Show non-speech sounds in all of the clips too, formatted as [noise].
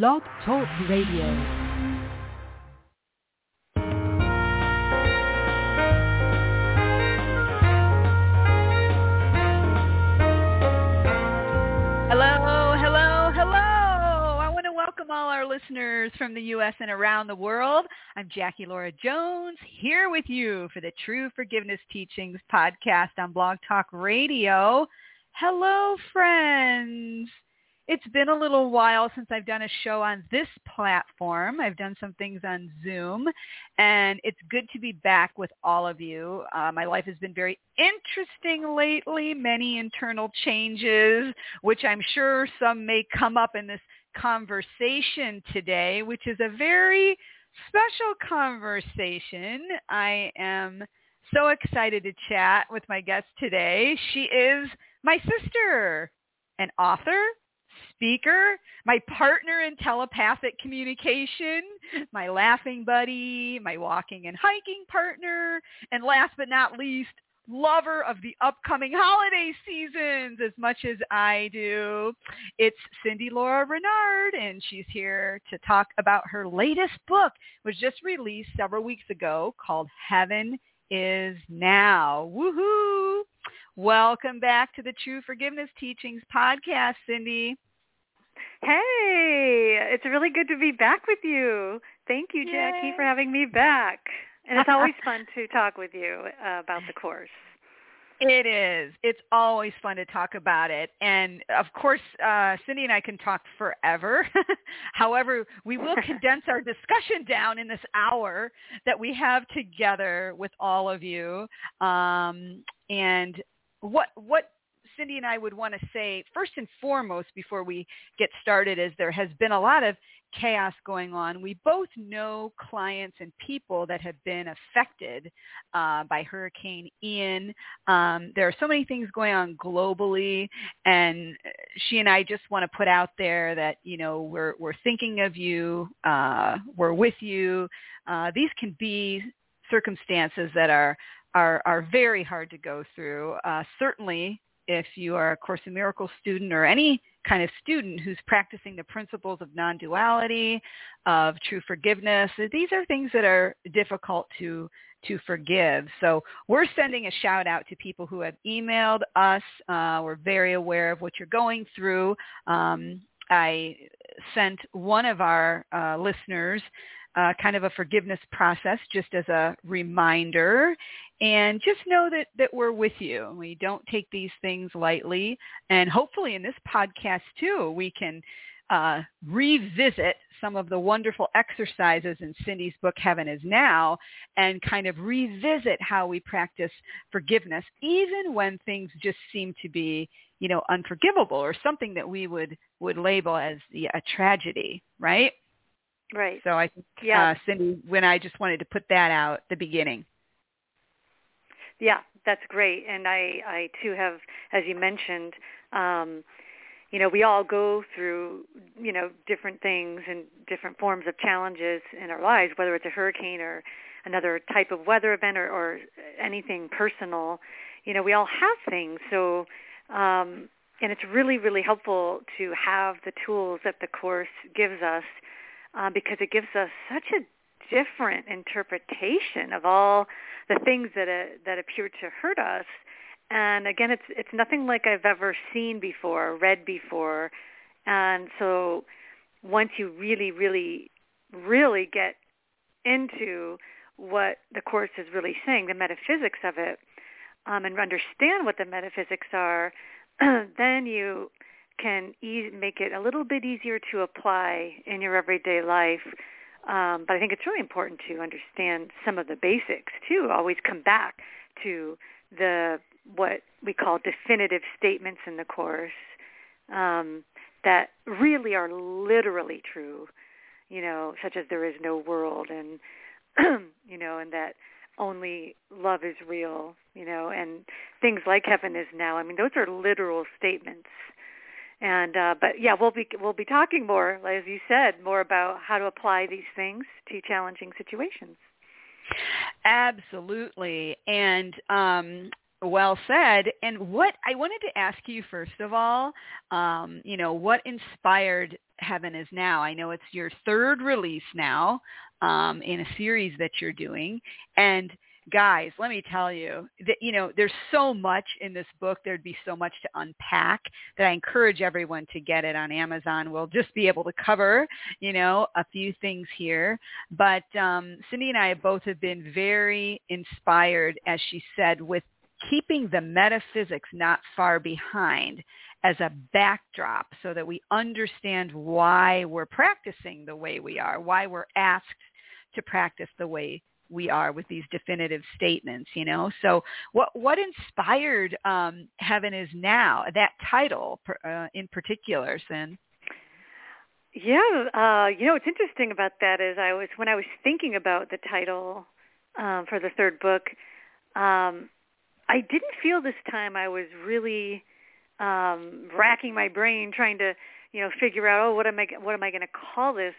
Blog Talk Radio. Hello, hello, hello. I want to welcome all our listeners from the U.S. and around the world. I'm Jackie Lora Jones here with you for the True Forgiveness Teachings podcast on Blog Talk Radio. Hello, friends. It's been a little while since I've done a show on this platform. I've done some things on Zoom, and it's good to be back with all of you. Uh, my life has been very interesting lately, many internal changes, which I'm sure some may come up in this conversation today, which is a very special conversation. I am so excited to chat with my guest today. She is my sister, an author, speaker, my partner in telepathic communication, my laughing buddy, my walking and hiking partner, and last but not least, lover of the upcoming holiday seasons as much as I do. It's Cindy Lora-Renard, and she's here to talk about her latest book, was just released several weeks ago called Heaven is Now. Woohoo! Welcome back to the True Forgiveness Teachings podcast, Cindy. Hey, it's really good to be back with you. Thank you, Jackie, Yay. for having me back. And it's always [laughs] fun to talk with you uh, about the course. It is. It's always fun to talk about it. And of course, uh, Cindy and I can talk forever. [laughs] However, we will [laughs] condense our discussion down in this hour that we have together with all of you. Um, and what, what Cindy and I would want to say first and foremost before we get started is there has been a lot of chaos going on. We both know clients and people that have been affected uh, by Hurricane Ian. Um, there are so many things going on globally, and she and I just want to put out there that you know we're we're thinking of you, uh, we're with you. Uh, these can be circumstances that are are are very hard to go through. Uh, certainly if you are a Course in Miracles student or any kind of student who's practicing the principles of non-duality, of true forgiveness, these are things that are difficult to to forgive. So we're sending a shout out to people who have emailed us. Uh, we're very aware of what you're going through. Um, I sent one of our uh, listeners uh, kind of a forgiveness process just as a reminder. And just know that, that we're with you. We don't take these things lightly. And hopefully in this podcast too, we can uh, revisit some of the wonderful exercises in Cindy's book, Heaven is Now, and kind of revisit how we practice forgiveness, even when things just seem to be, you know, unforgivable or something that we would, would label as the, a tragedy, right? Right. So I think, Yeah. uh, Cindy, when I just wanted to put that out at the beginning. Yeah, that's great. And I, I too have, as you mentioned, um, you know, we all go through, you know, different things and different forms of challenges in our lives, whether it's a hurricane or another type of weather event or, or anything personal. You know, we all have things. So, um, and it's really, really helpful to have the tools that the Course gives us uh, because it gives us such a different interpretation of all the things that uh, that appear to hurt us. And again, it's it's nothing like I've ever seen before, read before. And so once you really, really, really get into what the course is really saying, the metaphysics of it, um, and understand what the metaphysics are, [clears throat] then you can e- make it a little bit easier to apply in your everyday life. Um, but I think it's really important to understand some of the basics too. Always come back to the what we call definitive statements in the course um, that really are literally true. You know, such as there is no world, and [clears throat] you know, and that only love is real. You know, and things like heaven is now. I mean, those are literal statements and uh, but yeah, we'll be we'll be talking more, as you said, more about how to apply these things to challenging situations. Absolutely, and um, well said. And what I wanted to ask you first of all, um, you know, what inspired Heaven is Now. I know it's your third release now um, in a series that you're doing. And guys, let me tell you that, you know, there's so much in this book. There'd be so much to unpack that I encourage everyone to get it on Amazon. We'll just be able to cover, you know, a few things here. But um, Cindy and I both have been very inspired, as she said, with keeping the metaphysics not far behind as a backdrop so that we understand why we're practicing the way we are, why we're asked to practice the way we are with these definitive statements, you know. So what what inspired um, Heaven is Now, that title uh, in particular, Sin? Yeah, uh, you know what's interesting about that is I was when I was thinking about the title um, for the third book, um, I didn't feel this time I was really um, racking my brain trying to you know figure out oh what am I what am I going to call this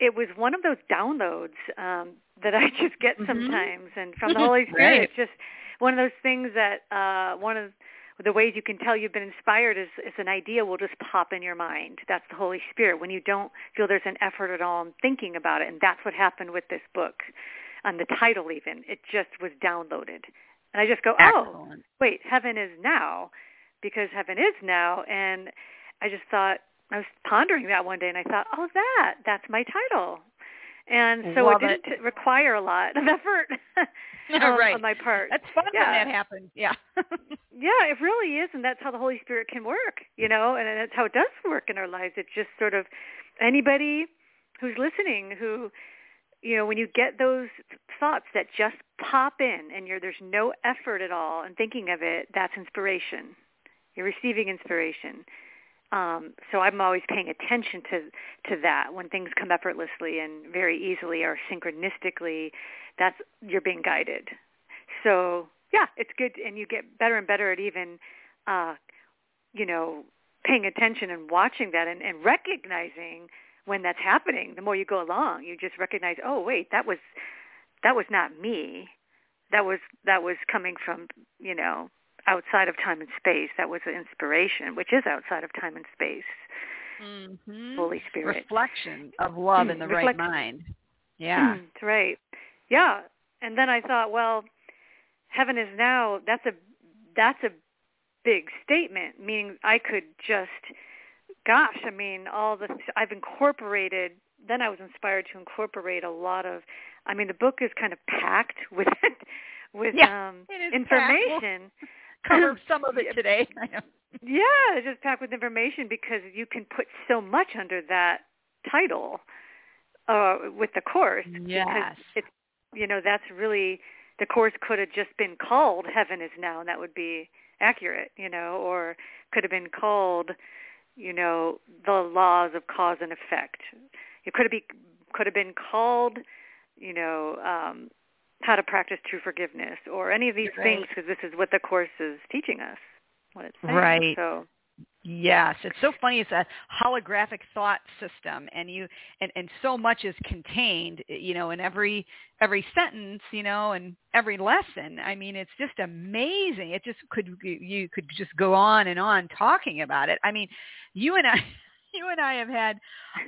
it was one of those downloads um, that I [laughs] just get mm-hmm. sometimes, and from the Holy Spirit, right. it's just one of those things that uh, one of the ways you can tell you've been inspired is, is an idea will just pop in your mind. That's the Holy Spirit when you don't feel there's an effort at all in thinking about it, and that's what happened with this book. On the title, even it just was downloaded, and I just go, oh, Excellent. oh, wait, heaven is now, because heaven is now, and I just thought I was pondering that one day, and I thought, oh, that that's my title, and so Love it didn't it. require a lot of effort [laughs] um, right. on my part. That's fun yeah. when that happens. Yeah. [laughs] yeah, it really is, and that's how the Holy Spirit can work, you know, and that's how it does work in our lives. It's just sort of anybody who's listening who you know when you get those thoughts that just pop in and you're there's no effort at all in thinking of it that's inspiration you're receiving inspiration um, so I'm always paying attention to to that when things come effortlessly and very easily or synchronistically. That's you're being guided. So yeah, it's good, and you get better and better at even, uh, you know, paying attention and watching that and, and recognizing when that's happening. The more you go along, you just recognize, oh wait, that was that was not me. That was that was coming from you know outside of time and space. That was inspiration, which is outside of time and space. Mm-hmm. Holy Spirit. Reflection of love in the right mind. Yeah. That's right. Yeah. And then I thought, well, heaven is now, that's a, that's a big statement, meaning I could just, gosh, I mean, all the, I've incorporated, then I was inspired to incorporate a lot of, I mean, the book is kind of packed with, [laughs] with yeah, um, information [laughs] cover [laughs] some of it today. [laughs] yeah, just packed with information because you can put so much under that title uh, with the course. Yes. Because it's, you know, that's really, the course could have just been called Heaven is Now, and that would be accurate, you know, or could have been called, you know, the laws of cause and effect. It could have be could have been called, you know, um, how to practice true forgiveness or any of these right. things because this is what the course is teaching us. What it's saying. Right. So Yes, it's so funny. It's a holographic thought system, and you and and so much is contained, eh, you know, in every every sentence, you know, and every lesson. I mean, it's just amazing. It just could you could just go on and on talking about it. I mean, you and I, [laughs] you and I have had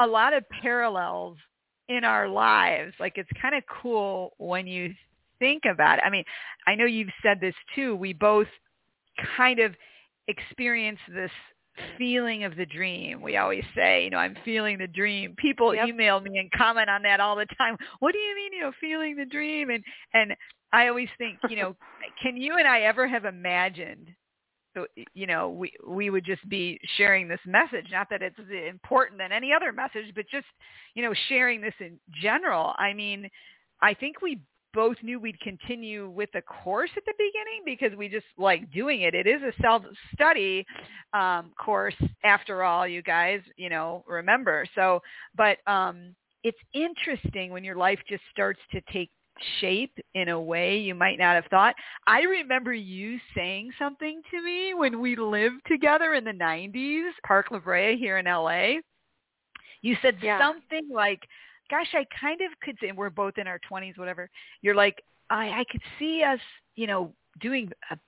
a lot of parallels in our lives. Like it's kind of cool when you think about it. I mean, I know you've said this too. We both kind of experience this feeling of the dream. We always say, you know, I'm feeling the dream. People yep. email me and comment on that all the time. What do you mean, you know, feeling the dream? And and I always think, you know, can you and I ever have imagined you know we we would just be sharing this message not that it's important than any other message but just you know sharing this in general. I mean i think we both knew we'd continue with the course at the beginning because we just like doing it. It is a self study um course after all you guys you know remember. So but um it's interesting when your life just starts to take shape in a way you might not have thought. I remember you saying something to me when we lived together in the 90s, Park La Brea here in LA. You said yeah. something like, gosh, I kind of could say, we're both in our 20s, whatever. You're like, I, I could see us, you know, doing a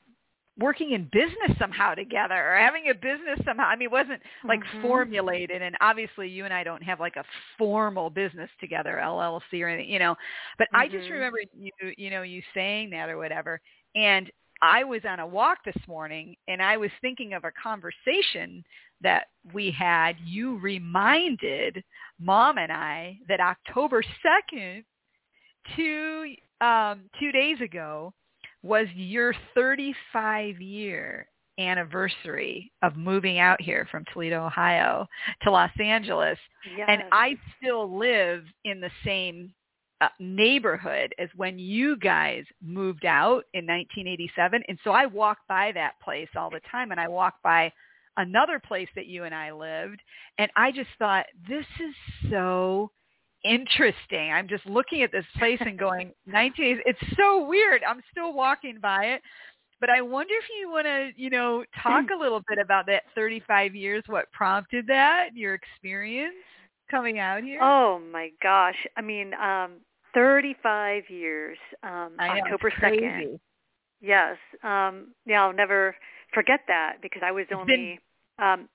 working in business somehow together or having a business somehow. I mean, it wasn't like Mhm. formulated and obviously you and I don't have like a formal business together, LLC or anything, you know. But I just Mhm. remember you you know, you saying that or whatever. And I was on a walk this morning and I was thinking of a conversation that we had. You reminded mom and I that October 2nd, two um 2 days ago was your 35 year anniversary of moving out here from Toledo, Ohio to Los Angeles. Yes. And I still live in the same uh, neighborhood as when you guys moved out in 1987. And so I walk by that place all the time and I walk by another place that you and I lived. And I just thought, this is so interesting. I'm just looking at this place and going, [laughs] 19, it's so weird. I'm still walking by it. But I wonder if you want to, you know, talk a little bit about that 35 years, what prompted that, your experience coming out here. Oh my gosh. I mean, um 35 years. Um I know, October 2nd. crazy. Yes. Um yeah, I'll never forget that because I was only um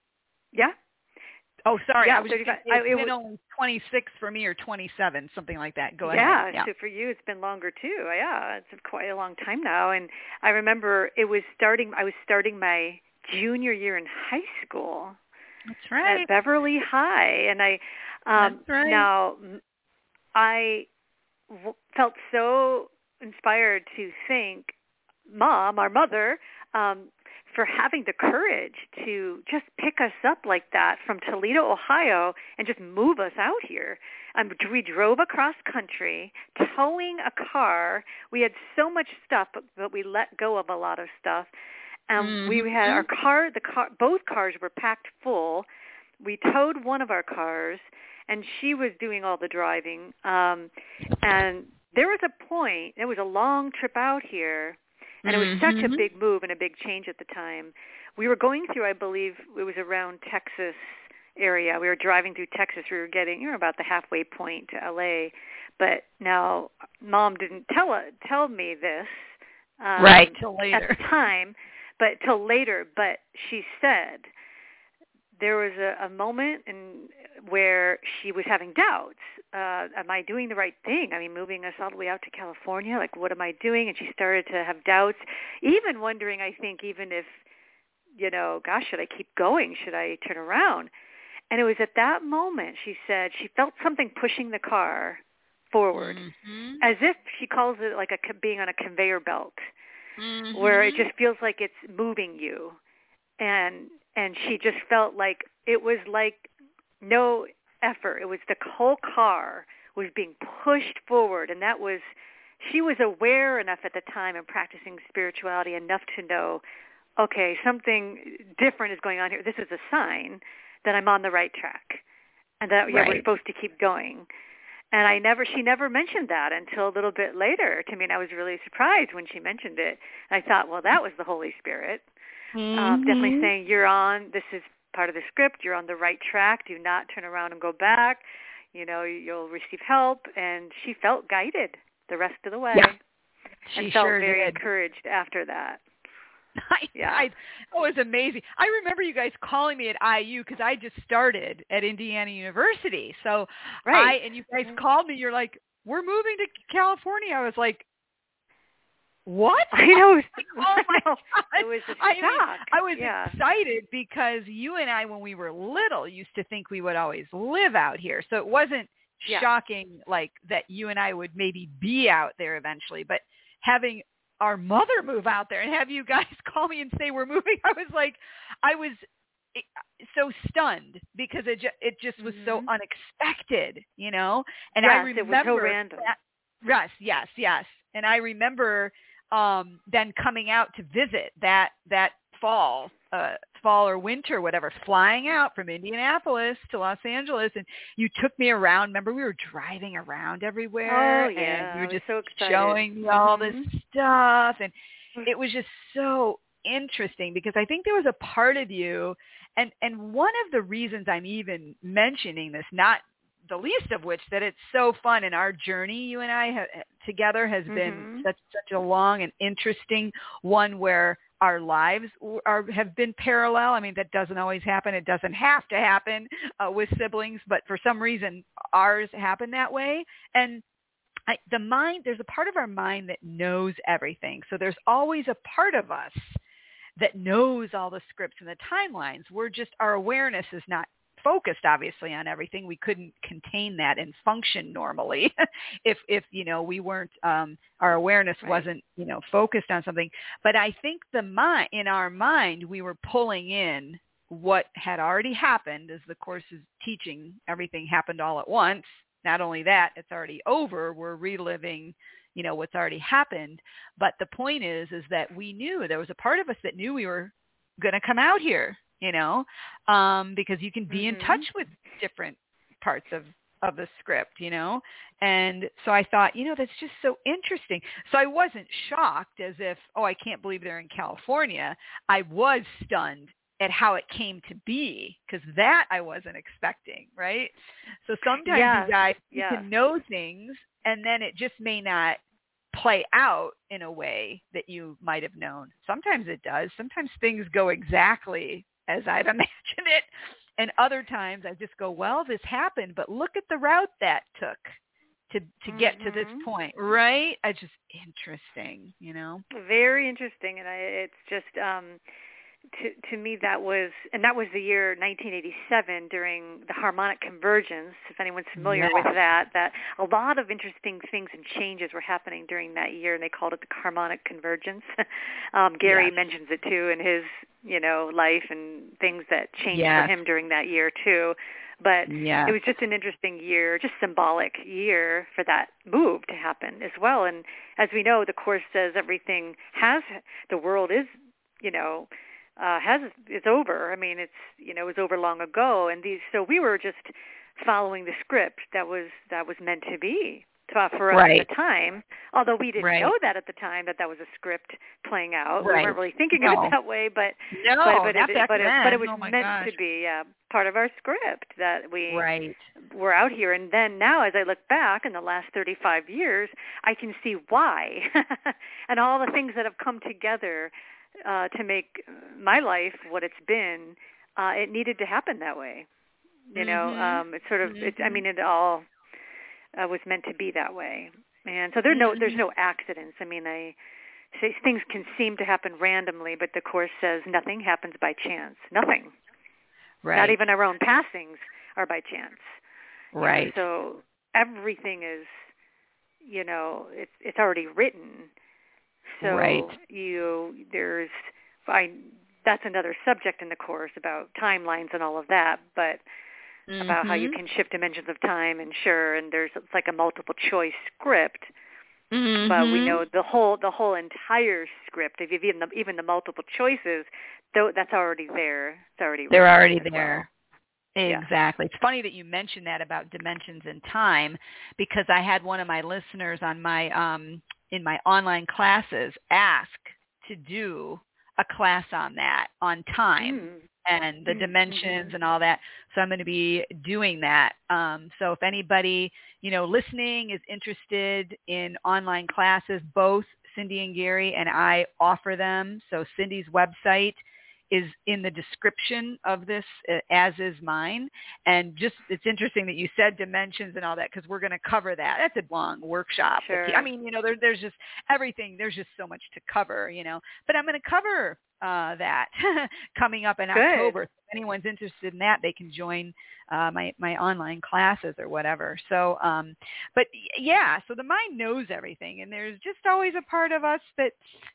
yeah. Oh, sorry. Yeah, I was 35 just, it's I- it been was- only 26 for me or 27, something like that. Go yeah, ahead. Yeah. so for you it's been longer too. Yeah, it's quite a long time now and I remember it was starting I was starting my junior year in high school That's right. at Beverly High and I um That's right. now I w- felt so inspired to think mom, our mother, um, for having the courage to just pick us up like that from Toledo, Ohio, and just move us out here. Um, we drove across country, towing a car. We had so much stuff, but, but we let go of a lot of stuff. Um, We had our car. The car, both cars were packed full. We towed one of our cars, and she was doing all the driving. Um, and there was a point. It was a long trip out here, and it was such a Mhm. big move and a big change at the time. We were going through, I believe, it was around Texas area. We were driving through Texas. We were getting, you know, about the halfway point to LA. But now, mom didn't tell uh, tell me this. Um, right. Till at later. the [laughs] time, but till later. But she said there was a, a moment in where she was having doubts. Uh, am I doing the right thing? I mean, moving us all the way out to California, like what am I doing? And she started to have doubts, even wondering, I think, even if, you know, gosh, should I keep going? Should I turn around? And it was at that moment she said she felt something pushing the car forward, Mhm. as if she calls it like a being on a conveyor belt where it Mhm. just feels like it's moving you and and she just felt like it was like no effort it was the whole car was being pushed forward and that was she was aware enough at the time and practicing spirituality enough to know okay something different is going on here this is a sign that i'm on the right track and that yeah, we're supposed to keep going and I never, she never mentioned that until a little bit later to me, and I was really surprised when she mentioned it. And I thought, well, that was the Holy Spirit, um, definitely Mhm. saying you're on. This is part of the script. You're on the right track. Do not turn around and go back. You know, you'll receive help. And she felt guided the rest of the way, Yeah. and She felt sure very did. encouraged after that. I, [laughs] Yeah. I, oh, it was amazing. I remember you guys calling me at IU because I just started at Indiana University. So I Right. and you guys called me. You're like, "We're moving to California." I was like, "What?" I know. It was, [laughs] Oh my I. God. It was a I mean, shock. I was yeah. excited because you and I, when we were little, used to think we would always live out here. So it wasn't Yeah. shocking like that you and I would maybe be out there eventually, but having our mother move out there and have you guys [laughs] call me and say we're moving, I was like, I was eh, so stunned because it ju- it just was so Mhm. unexpected, you know. And I Yes, it was remember so random. that- yes, yes, yes. And I remember um then coming out to visit that that fall uh fall or winter whatever flying out from indianapolis to los angeles and you took me around remember we were driving around everywhere Oh, yeah. and I were just so excited. showing me all this Mhm. stuff and it was just so interesting because i think there was a part of you and and one of the reasons i'm even mentioning this not the least of which that it's so fun and our journey you and I ha- together has been Mhm. such such a long and interesting one where our lives are have been parallel. I mean that doesn't always happen. It doesn't have to happen uh, with siblings, but for some reason ours happen that way. And I, the mind, there's a part of our mind that knows everything. So there's always a part of us that knows all the scripts and the timelines. We're just our awareness is not focused obviously on everything. We couldn't contain that and function normally [laughs] if if you know we weren't um our awareness Right. wasn't you know focused on something. But i think the mind in our mind we were pulling in what had already happened as the course is teaching everything happened all at once. Not only that it's already over. We're reliving you know what's already happened. But the point is is that we knew there was a part of us that knew we were going to come out here you know um because you can be in Mhm. touch with different parts of of the script you know and so i thought you know that's just so interesting so i wasn't shocked as if oh i can't believe they're in california i was stunned at how it came to be because that i wasn't expecting right so sometimes Yes, you guys you yes. can know things and then it just may not play out in a way that you might have known. Sometimes it does. Sometimes things go exactly as I've [laughs] imagined it. And other times I just go, well, this happened, but look at the route that took to to get to this Mhm. point, right? It's just interesting, you know. Very interesting, and I, it's just um, to to me that was and that was the year 1987 during the harmonic convergence. If anyone's familiar Yes. with that, that a lot of interesting things and changes were happening during that year, and they called it the harmonic convergence. [laughs] um, Gary Yes. mentions it too in his you know life and things that changed Yes. for him during that year too. But Yeah. it was just an interesting year, just symbolic year for that move to happen as well. And as we know, the course says everything has the world is, you know, uh, has it's over. I mean, it's you know, it was over long ago, and these. So we were just following the script that was that was meant to be to, for us Right. at the time. Although we didn't Right. know that at the time that that was a script playing out. We weren't really thinking of it that way, but no, but but it, but, it, but it was oh meant gosh. to be uh, part of our script that we Right. we're out here and then now as I look back in the last 35 years I can see why [laughs] and all the things that have come together uh to make my life what it's been uh it needed to happen that way you know Mhm. um it's sort of it, I mean it all uh, was meant to be that way and so there's no there's Mhm. no accidents I mean I say things can seem to happen randomly but the course says nothing happens by chance nothing Right. not even our own passings are by chance. you know, right. so everything is, you know, it's it's already written. So Right. you there's I that's another subject in the course about timelines and all of that, but about how you Mhm. can shift dimensions of time and sure and there's it's like a multiple choice script but we Mhm. know the whole the whole entire script if even the even the multiple choices though that's already there it's already They're already as there. Yeah. Exactly. It's funny that you mentioned that about dimensions and time because I had one of my listeners on my um in my online classes ask to do a class on that on time Mm. and the Mm, dimensions mhm. and all that. So I'm going to be doing that. Um, so if anybody, you know, listening is interested in online classes, both Cindy and Gary and I offer them. So Cindy's website is in the description of this, uh, as is mine. And just it's interesting that you said dimensions and all that because we're going to cover that. That's a long workshop. Sure. I mean, you know, there, there's just everything. There's just so much to cover, you know. But I'm going to cover uh, that [laughs] coming up in Good. October. If anyone's interested in that, they can join uh, my my online classes or whatever. So, um, but yeah, so the mind knows everything, and there's just always a part of us that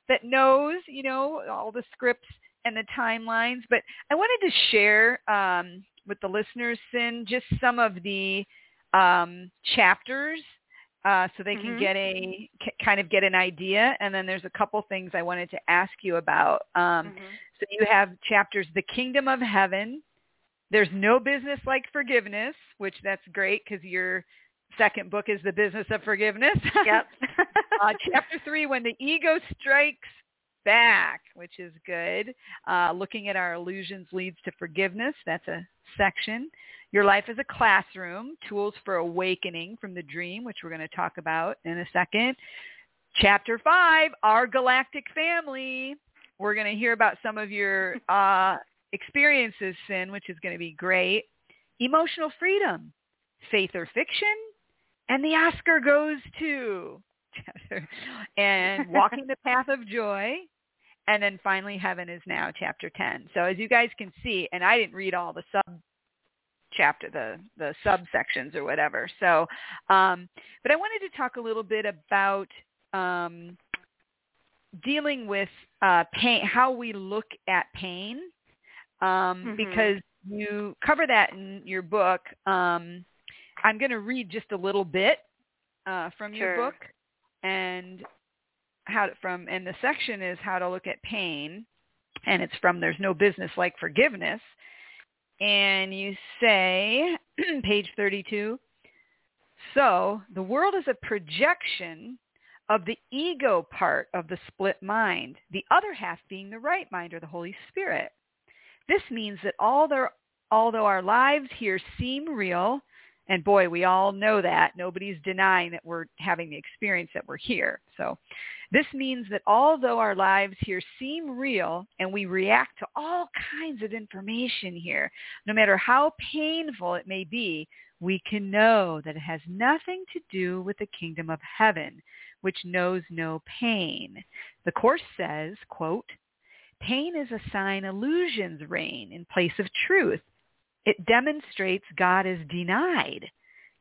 that knows, you know, all the scripts and the timelines. But I wanted to share um, with the listeners, Sin, just some of the um, chapters uh, so they can Mhm. get a k- kind of get an idea. And then there's a couple things I wanted to ask you about. Um, Mhm. so you have chapters, the kingdom of heaven. There's no business like forgiveness, which that's great because your second book is the business of forgiveness. Yep. [laughs] uh, chapter three, when the ego strikes back, which is good. Uh, looking at our illusions leads to forgiveness. That's a section. Your Life is a Classroom, Tools for Awakening from the Dream, which we're going to talk about in a second. Chapter 5, Our Galactic Family. We're going to hear about some of your [laughs] uh, experiences, Sin, which is going to be great. Emotional Freedom, Faith or Fiction, and the Oscar goes to [laughs] and Walking the Path of Joy, and then finally Heaven is Now, Chapter 10. So as you guys can see, and I didn't read all the sub chapter, the the subsections or whatever. So, um, but I wanted to talk a little bit about um, dealing with uh, pain, how we look at pain, um, mm-hmm. because you cover that in your book. Um, I'm going to read just a little bit uh, from sure. your book, and how to, from and the section is how to look at pain, and it's from There's No Business Like Forgiveness, and you say, [clears throat] page 32, so the world is a projection of the ego part of the split mind, the other half being the right mind or the Holy Spirit. This means that all although, although our lives here seem real, and boy, we all know that. Nobody's denying that we're having the experience that we're here. So this means that although our lives here seem real and we react to all kinds of information here, no matter how painful it may be, we can know that it has nothing to do with the kingdom of heaven, which knows no pain. The Course says, quote, Pain is a sign illusions reign in place of truth it demonstrates God is denied,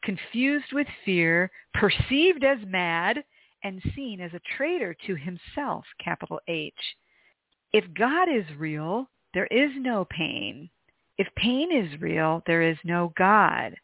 confused with fear, perceived as mad, and seen as a traitor to himself, capital H. If God is real, there is no pain. If pain is real, there is no God.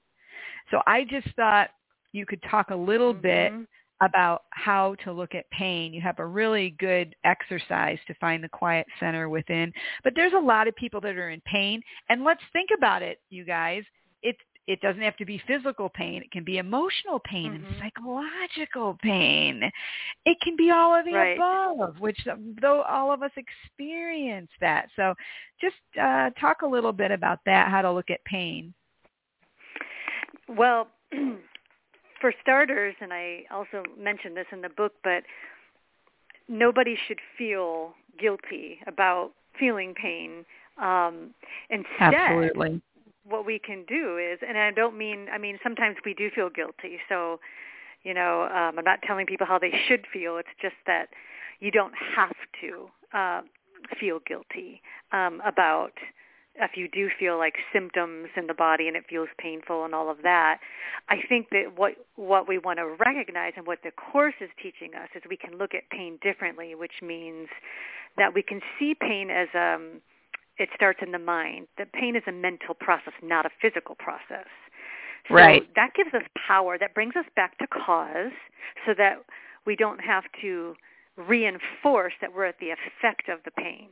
So I just thought you could talk a little mm-hmm. bit about how to look at pain. You have a really good exercise to find the quiet center within. But there's a lot of people that are in pain. And let's think about it, you guys. It it doesn't have to be physical pain. It can be emotional pain mm-hmm. and psychological pain. It can be all of the right. above, which though all of us experience that. So just uh, talk a little bit about that, how to look at pain. Well, [clears throat] for starters, and I also mentioned this in the book, but nobody should feel guilty about feeling pain. Um, instead, Absolutely. What we can do is, and I don't mean, I mean, sometimes we do feel guilty. So, you know, um, I'm not telling people how they should feel. It's just that you don't have to uh, feel guilty um, about if you do feel like symptoms in the body and it feels painful and all of that, I think that what what we want to recognize and what the course is teaching us is we can look at pain differently, which means that we can see pain as um it starts in the mind. That pain is a mental process, not a physical process. So right. that gives us power. That brings us back to cause so that we don't have to reinforce that we're at the effect of the pain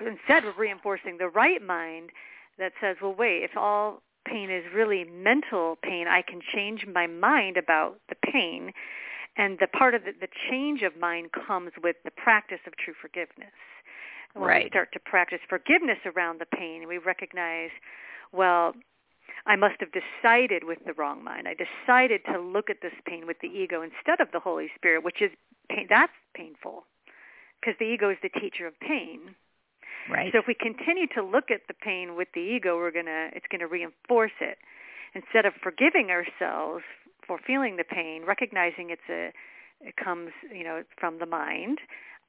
instead we're reinforcing the right mind that says, well, wait, if all pain is really mental pain, I can change my mind about the pain. And the part of the, the change of mind comes with the practice of true forgiveness. When right. we start to practice forgiveness around the pain, we recognize, well, I must have decided with the wrong mind. I decided to look at this pain with the ego instead of the Holy Spirit, which is pain. That's painful because the ego is the teacher of pain. Right. So if we continue to look at the pain with the ego, we're gonna it's gonna reinforce it. Instead of forgiving ourselves for feeling the pain, recognizing it's a it comes you know from the mind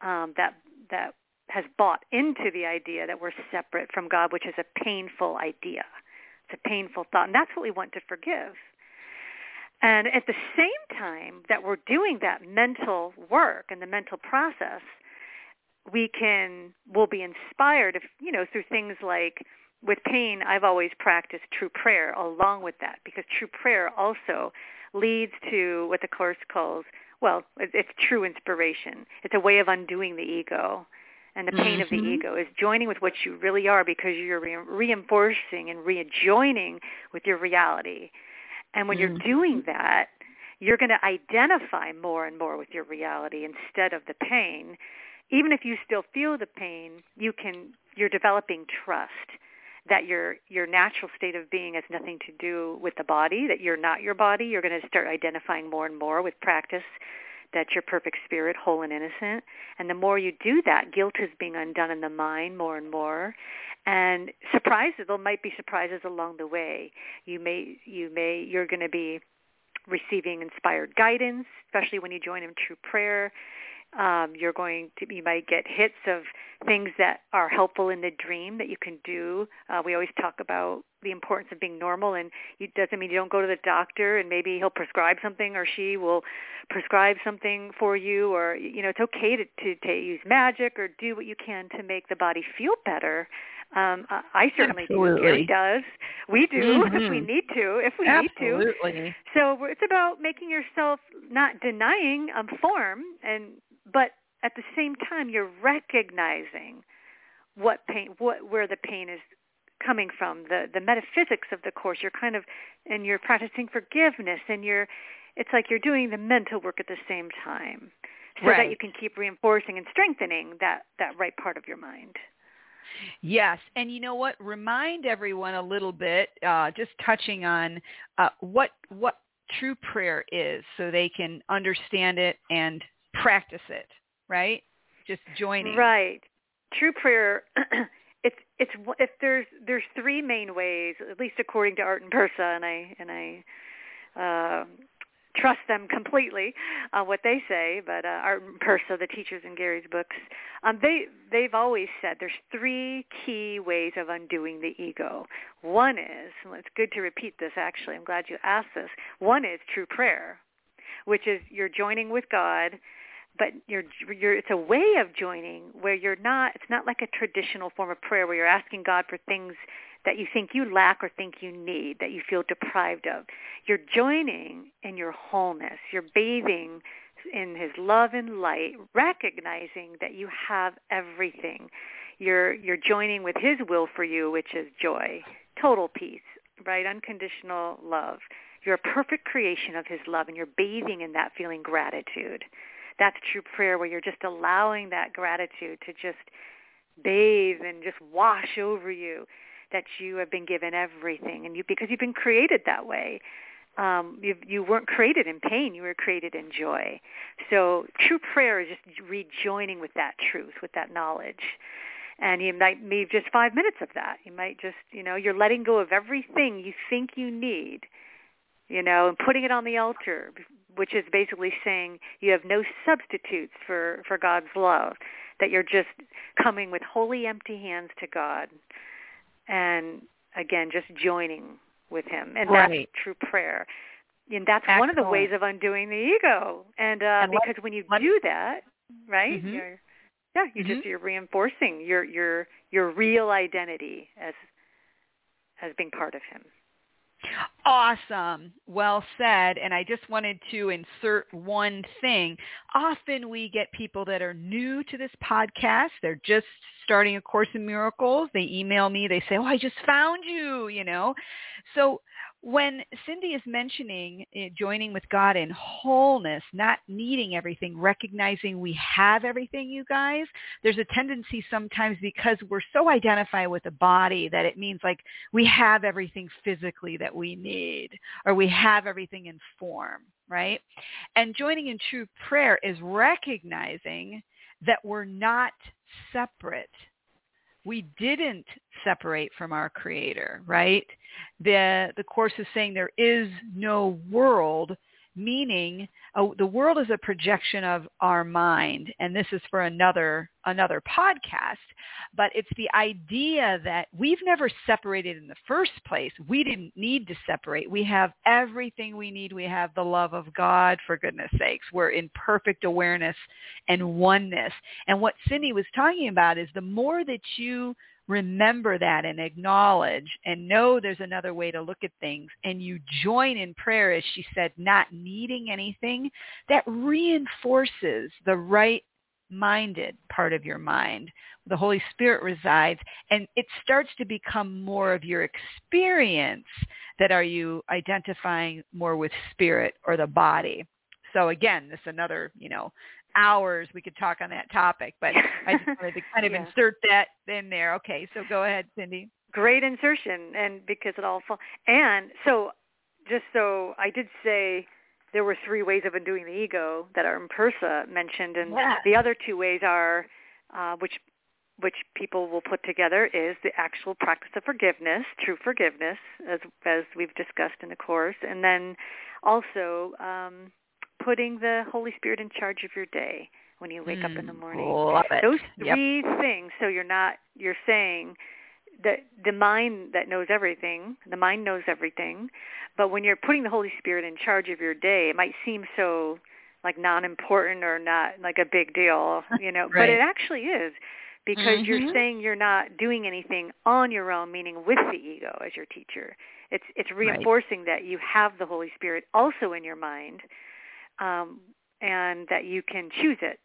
um, that that has bought into the idea that we're separate from God, which is a painful idea. It's a painful thought, and that's what we want to forgive. And at the same time that we're doing that mental work and the mental process, we can will be inspired if you know through things like with pain I've always practiced true prayer along with that because true prayer also leads to what the course calls well it's true inspiration it's a way of undoing the ego and the pain mm-hmm. of the mm-hmm. ego is joining with what you really are because you're re- reinforcing and rejoining with your reality and when mm-hmm. you're doing that you're going to identify more and more with your reality instead of the pain even if you still feel the pain, you can you're developing trust that your your natural state of being has nothing to do with the body, that you're not your body. You're going to start identifying more and more with practice that you're perfect spirit, whole and innocent. And the more you do that, guilt is being undone in the mind more and more. And surprises, there might be surprises along the way. You may, you may, you're going to be receiving inspired guidance, especially when you join in true prayer. Um, you're going to, you might get hits of things that are helpful in the dream that you can do. Uh, we always talk about the importance of being normal, and it doesn't mean you don't go to the doctor and maybe he'll prescribe something or she will prescribe something for you, or you know it's okay to to, to use magic or do what you can to make the body feel better. Um, I certainly Absolutely. do. Gary does. We do [laughs] mm-hmm. if we need to. If we Absolutely. need to. So it's about making yourself not denying a form, and but at the same time you're recognizing what pain, what where the pain is coming from, the the metaphysics of the course. You're kind of and you're practicing forgiveness, and you're it's like you're doing the mental work at the same time, so right. that you can keep reinforcing and strengthening that that right part of your mind. Yes, and you know what? Remind everyone a little bit, uh, just touching on uh, what what true prayer is, so they can understand it and practice it. Right? Just joining. Right. True prayer. [clears throat] it's it's if there's there's three main ways, at least according to Arten and Pursah, and I and I uh, trust them completely uh, what they say, but uh, Arten and Pursah, the teachers in Gary's books, um, they they've always said there's three key ways of undoing the ego. One is, and it's good to repeat this. Actually, I'm glad you asked this. One is true prayer, which is you're joining with God but you're, you're, it's a way of joining where you're not, it's not like a traditional form of prayer where you're asking God for things that you think you lack or think you need, that you feel deprived of. You're joining in your wholeness. You're bathing in his love and light, recognizing that you have everything. You're, you're joining with his will for you, which is joy, total peace, right? Unconditional love. You're a perfect creation of his love, and you're bathing in that feeling gratitude. That's true prayer where you're just allowing that gratitude to just bathe and just wash over you that you have been given everything. And you because you've been created that way um, you, you weren't created in pain you were created in joy. So true prayer is just rejoining with that truth with that knowledge. And you might need just five minutes of that. You might just you know you're letting go of everything you think you need you know and putting it on the altar which is basically saying you have no substitutes for for God's love that you're just coming with wholly empty hands to God and again just joining with him and right. that's true prayer and that's Excellent. one of the ways of undoing the ego and, uh, and because when you do that right mm-hmm. you're yeah you mm-hmm. just you're reinforcing your your your real identity as as being part of him Awesome. Well said. And I just wanted to insert one thing. Often we get people that are new to this podcast. They're just starting a course in miracles. They email me. They say, oh, I just found you, you know. So when Cindy is mentioning uh, joining with God in wholeness, not needing everything, recognizing we have everything, you guys, there's a tendency sometimes because we're so identified with the body that it means like we have everything physically that we need or we have everything in form, right? And joining in true prayer is recognizing that we're not separate we didn't separate from our creator, right? The the course is saying there is no world, meaning uh, the world is a projection of our mind, and this is for another another podcast. But it's the idea that we've never separated in the first place. We didn't need to separate. We have everything we need. We have the love of God, for goodness sakes. We're in perfect awareness and oneness. And what Cindy was talking about is the more that you remember that and acknowledge and know there's another way to look at things and you join in prayer as she said not needing anything that reinforces the right minded part of your mind. The holy spirit resides and it starts to become more of your experience that are you identifying more with spirit or the body. So again this another you know hours we could talk on that topic, but I just [laughs] wanted to kind of yeah. insert that in there. Okay, so go ahead, Cindy. great insertion, and because it all fall. And so, just so I did say there were three ways of undoing the ego that our Impersa mentioned, and Yeah. the other two ways are, uh, which which people will put together is the actual practice of forgiveness, true forgiveness, as as we've discussed in the course, and then also um, putting the Holy Spirit in charge of your day when you wake up in the Mm, morning. Love it. Those Yep. three things. So you're not you're saying that the mind that knows everything, the mind knows everything, but when you're putting the Holy Spirit in charge of your day, it might seem so like non-important or not like a big deal, [laughs] you know, right. but it actually is because you're Mhm. saying you're not doing anything on your own, meaning with the ego as your teacher. It's it's reinforcing that you have the Holy Spirit also in your mind, um, and that you can choose it.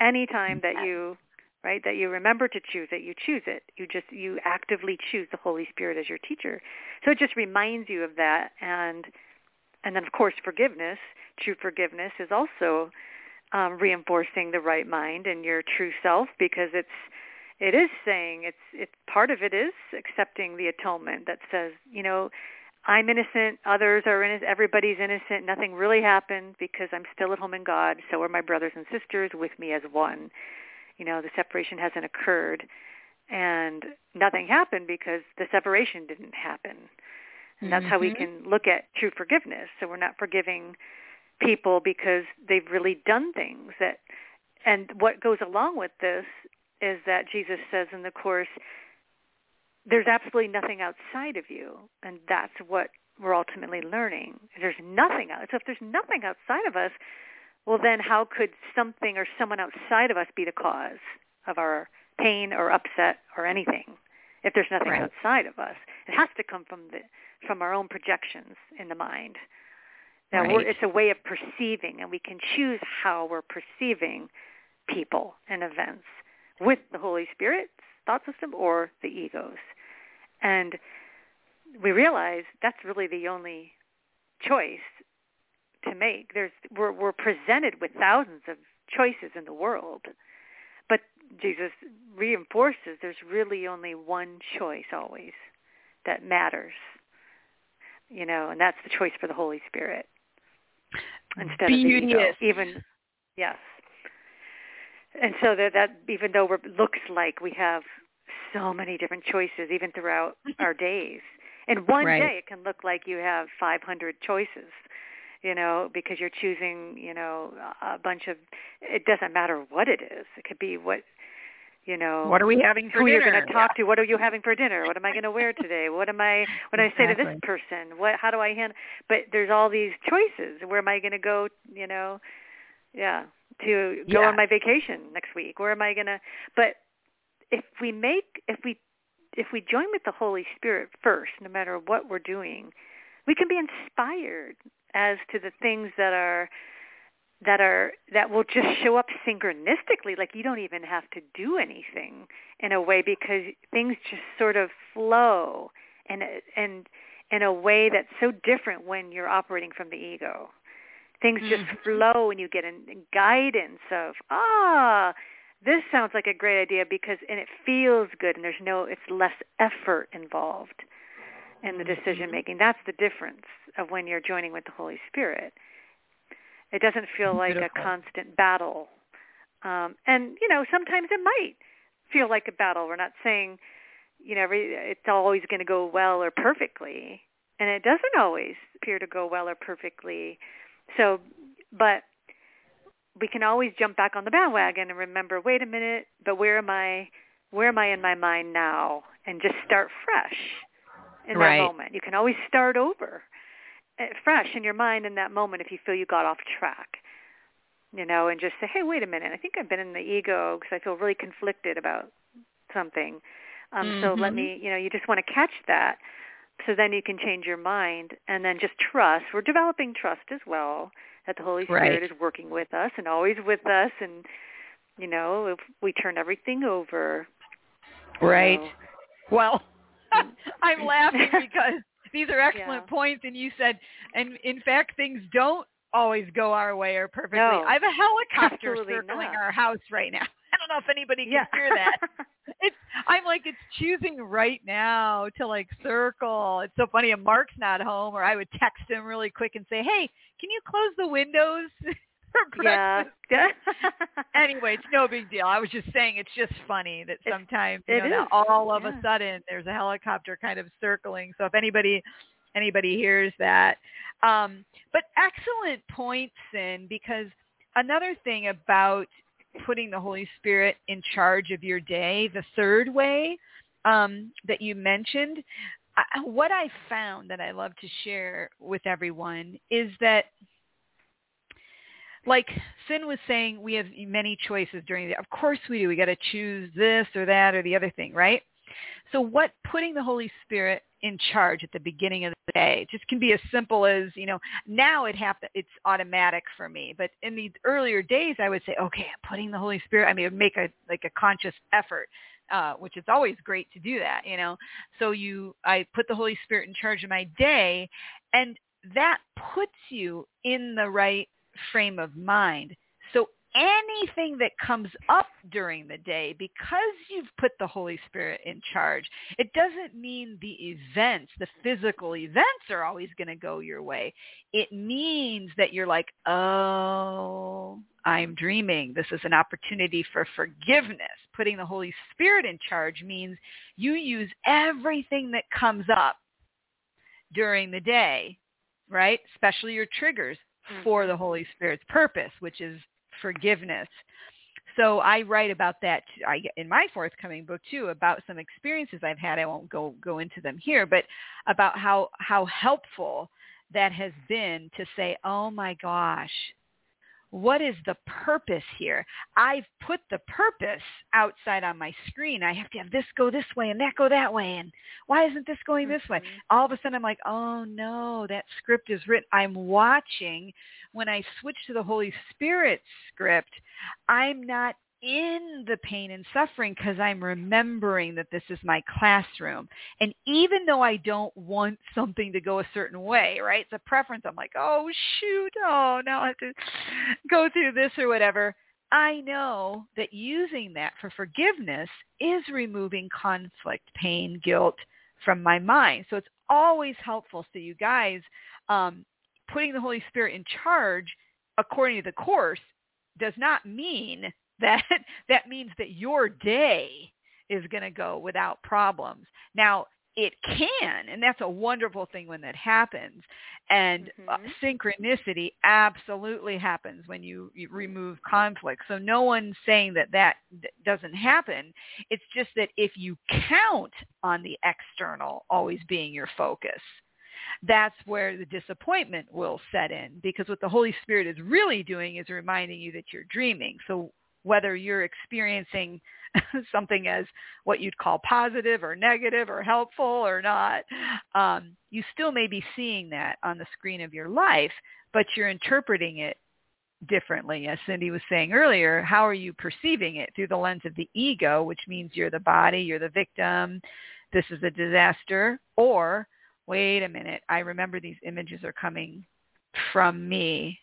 Anytime that you right that you remember to choose it you choose it. You just you actively choose the holy spirit as your teacher. So it just reminds you of that. And and then of course forgiveness. True forgiveness is also um, reinforcing the right mind and your true self because it's it is saying it's it's part of it is accepting the atonement that says you know I'm innocent, others are innocent, everybody's innocent, nothing really happened because I'm still at home in God, so are my brothers and sisters with me as one. You know, the separation hasn't occurred and nothing happened because the separation didn't happen. And that's how we Mhm. can look at true forgiveness. So we're not forgiving people because they've really done things that and what goes along with this is that Jesus says in the course there's absolutely nothing outside of you and that's what we're ultimately learning there's nothing out so if there's nothing outside of us well then how could something or someone outside of us be the cause of our pain or upset or anything if there's nothing Right. outside of us it has to come from the from our own projections in the mind now we're, Right. it's a way of perceiving and we can choose how we're perceiving people and events with the Holy Spirit's thought system or the egos. And we realize that's really the only choice to make. There's we're we're presented with thousands of choices in the world. But Jesus reinforces there's really only one choice always that matters. You know, and that's the choice for the Holy Spirit instead of the ego. Beauteous. Even yes. And so that that even though it looks like we have so many different choices even throughout [laughs] our days. In one Right. day it can look like you have 500 choices, you know, because you're choosing, you know, a bunch of it doesn't matter what it is. It could be what you know, What are we having for who dinner? you're going to talk to. What are you having for dinner? What am I going to wear today? What am I? What do I say to this person? What? How do I handle? But there's all these choices. Where am I going to go? You know, yeah, to go Yeah. on my vacation next week. Where am I going to? But if we make, if we, if we join with the Holy Spirit first, no matter what we're doing, we can be inspired as to the things that are that are that will just show up synchronistically like you don't even have to do anything in a way because things just sort of flow and and in a way that's so different when you're operating from the ego things just Mhm. flow and you get in guidance of ah this sounds like a great idea because and it feels good and there's no it's less effort involved in the decision making that's the difference of when you're joining with the holy spirit it doesn't feel like a constant battle. Um, and, you know, sometimes it might feel like a battle. We're not saying, you know, every, it's always going to go well or perfectly. And it doesn't always appear to go well or perfectly. So, but we can always jump back on the bandwagon and remember, wait a minute, but where am I, where am I in my mind now? And just start fresh in Right. that moment. You can always start over uh, fresh in your mind in that moment if you feel you got off track you know and just say hey wait a minute i think i've been in the ego because i feel really conflicted about something um so let Mhm. me you know you just want to catch that so then you can change your mind and then just trust we're developing trust as well that the holy spirit Right. is working with us and always with us and you know if we turn everything over Right. know, Well, [laughs] I'm laughing [laughs] because these are excellent Yeah. points, and you said, and in fact, things don't always go our way or perfectly. No. I have a helicopter circling not. our house right now. I don't know if anybody can yeah hear that. [laughs] It's I'm like, it's choosing right now to like circle. It's so funny. If Mark's not home, or I would text him really quick and say, "Hey, can you close the windows?" [laughs] for breakfast. [laughs] Yeah. anyway, it's no big deal. I was just saying it's just funny that sometimes you it know that all of Yeah. a sudden there's a helicopter kind of circling. So if anybody anybody hears that. Um, but excellent points in because another thing about putting the Holy Spirit in charge of your day, the third way um, that you mentioned, I, what I found that I love to share with everyone is that like Sin was saying, we have many choices during the day. Of course we do. We got to choose this or that or the other thing, right? So what putting the Holy Spirit in charge at the beginning of the day It just can be as simple as, you know, now it to, it's automatic for me. But in the earlier days, I would say, okay, I'm putting the Holy Spirit, I mean, make a, like a conscious effort. Uh, which is always great to do that, you know. So you, I put the Holy Spirit in charge of my day, and that puts you in the right frame of mind. Anything that comes up during the day, because you've put the Holy Spirit in charge, it doesn't mean the events, the physical events are always going to go your way. It means that you're like, oh, I'm dreaming. This is an opportunity for forgiveness. Putting the Holy Spirit in charge means you use everything that comes up during the day, right? Especially your triggers for mm-hmm. the Holy Spirit's purpose, which is forgiveness. So I write about that I, in my forthcoming book too, about some experiences I've had. I won't go go into them here, but about how how helpful that has been to say, "Oh my gosh, what is the purpose here? I've put the purpose outside on my screen. I have to have this go this way and that go that way. And why isn't this going this way? Mhm. All of a sudden I'm like, oh no, that script is written. I'm watching. When I switch to the Holy Spirit script, I'm not in the pain and suffering because I'm remembering that this is my classroom. And even though I don't want something to go a certain way, right? It's a preference. I'm like, oh shoot, oh now I have to go through this or whatever. I know that using that for forgiveness is removing conflict, pain, guilt from my mind. So it's always helpful. So you guys, um, putting the Holy Spirit in charge according to the course does not mean [laughs] that that means that your day is going to go without problems. Now, it can, and that's a wonderful thing when that happens. And uh, Mhm. synchronicity absolutely happens when you, you remove conflict. So no one's saying that that doesn't happen. It's just that if you count on the external always being your focus, that's where the disappointment will set in because what the Holy Spirit is really doing is reminding you that you're dreaming. So whether you're experiencing [laughs] something as what you'd call positive or negative or helpful or not, um, you still may be seeing that on the screen of your life, but you're interpreting it differently. As Cindy was saying earlier, how are you perceiving it? Through the lens of the ego, which means you're the body, you're the victim, this is a disaster, or wait a minute, I remember these images are coming from me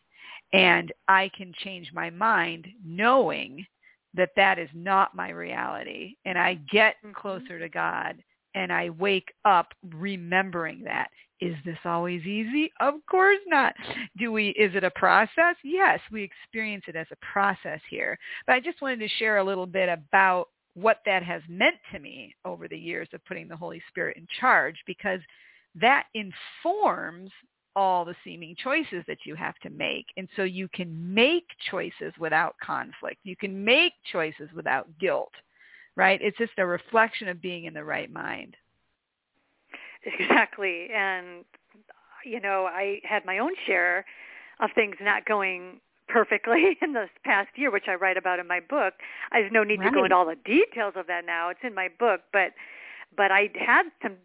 and I can change my mind knowing that that is not my reality and I get Mhm. closer to God and I wake up remembering that. Is this always easy? Of course not. Do we is it a process? Yes, we experience it as a process here. But I just wanted to share a little bit about what that has meant to me over the years of putting the Holy Spirit in charge because that informs all the seeming choices that you have to make. And so you can make choices without conflict. You can make choices without guilt, right? It's just a reflection of being in the right mind. Exactly. And, you know, I had my own share of things not going perfectly [laughs] in this past year, which I write about in my book. I have no need to go into all the details of that now. It's in my book, but but I had some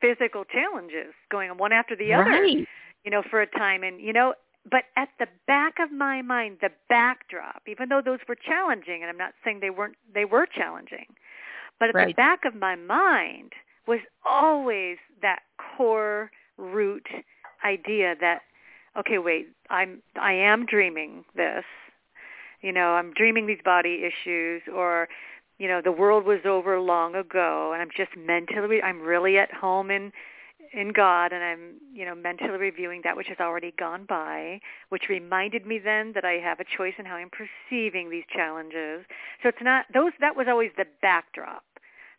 physical challenges going on one after the other, Right. you know, for a time. And you know, but at the back of my mind, the backdrop, even though those were challenging and I'm not saying they weren't they were challenging, but at the back of my mind was always that core root idea that okay wait i'm i am dreaming this. You know i'm dreaming these body issues or you know, the world was over long ago and I'm just mentally, I'm really at home in, in God and I'm, you know, mentally reviewing that which has already gone by, which reminded me then that I have a choice in how I'm perceiving these challenges. So it's not, those, that was always the backdrop.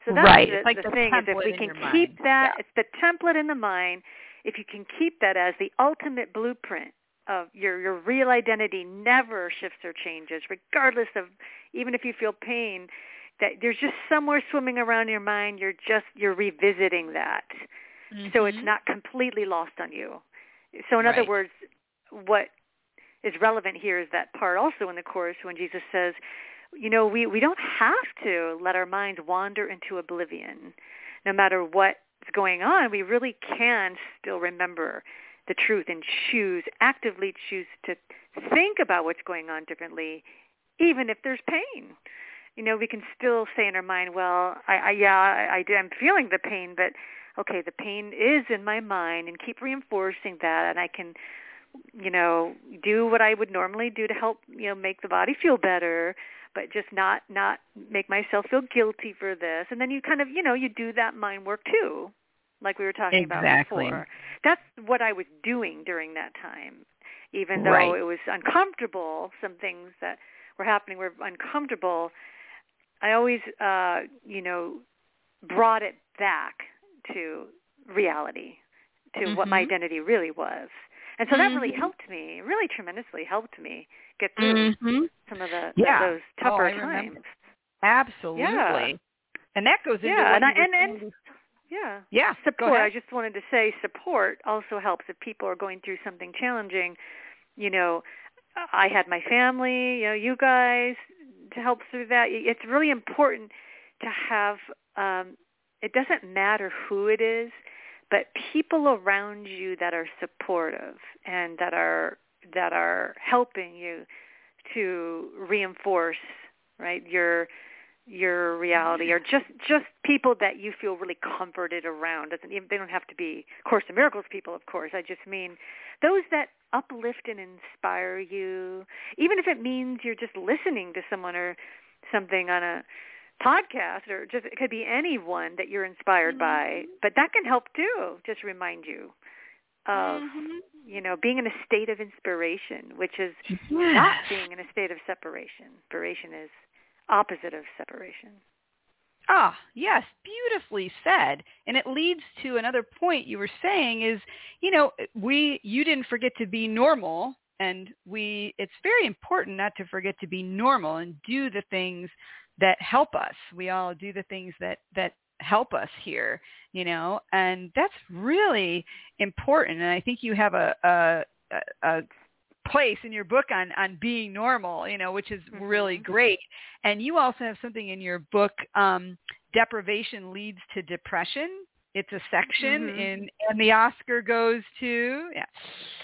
So that's right. the, like the the thing is if we can keep mind. that, yeah. it's the template in the mind, if you can keep that as the ultimate blueprint of your your real identity never shifts or changes regardless of even if you feel pain that there's just somewhere swimming around in your mind you're just you're revisiting that mm-hmm. so it's not completely lost on you so in right. other words what is relevant here is that part also in the course when jesus says you know we we don't have to let our minds wander into oblivion no matter what's going on we really can still remember the truth and choose actively choose to think about what's going on differently even if there's pain you know we can still say in our mind well i, I yeah I, I i'm feeling the pain but okay the pain is in my mind and keep reinforcing that and i can you know do what i would normally do to help you know make the body feel better but just not not make myself feel guilty for this and then you kind of you know you do that mind work too like we were talking exactly. about before. That's what I was doing during that time. Even though right. it was uncomfortable, some things that were happening were uncomfortable, I always, uh, you know, brought it back to reality, to mm-hmm. what my identity really was. And so mm-hmm. that really helped me, really tremendously helped me get through mm-hmm. some of the yeah. those tougher oh, times. Absolutely. Yeah. And that goes into yeah, what and, I, you were and, and yeah. Yeah. Support. I just wanted to say support also helps if people are going through something challenging. You know, I had my family, you know, you guys to help through that. It's really important to have um it doesn't matter who it is, but people around you that are supportive and that are that are helping you to reinforce, right? Your your reality or just just people that you feel really comforted around doesn't even they don't have to be course in miracles people of course i just mean those that uplift and inspire you even if it means you're just listening to someone or something on a podcast or just it could be anyone that you're inspired mm-hmm. by but that can help too just remind you of mm-hmm. you know being in a state of inspiration which is not being in a state of separation inspiration is opposite of separation. Ah, yes, beautifully said. And it leads to another point you were saying is, you know, we you didn't forget to be normal and we it's very important not to forget to be normal and do the things that help us. We all do the things that that help us here, you know, and that's really important. And I think you have a a, a place in your book on on being normal you know which is mm-hmm. really great and you also have something in your book um deprivation leads to depression it's a section mm-hmm. in and the oscar goes to yeah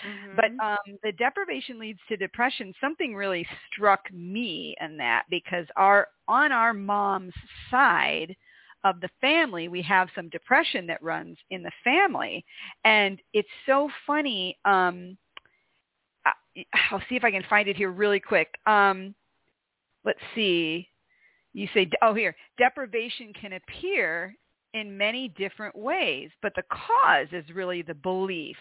mm-hmm. but um the deprivation leads to depression something really struck me in that because our on our mom's side of the family we have some depression that runs in the family and it's so funny um I'll see if I can find it here really quick. Um, let's see. You say, oh, here, deprivation can appear in many different ways, but the cause is really the belief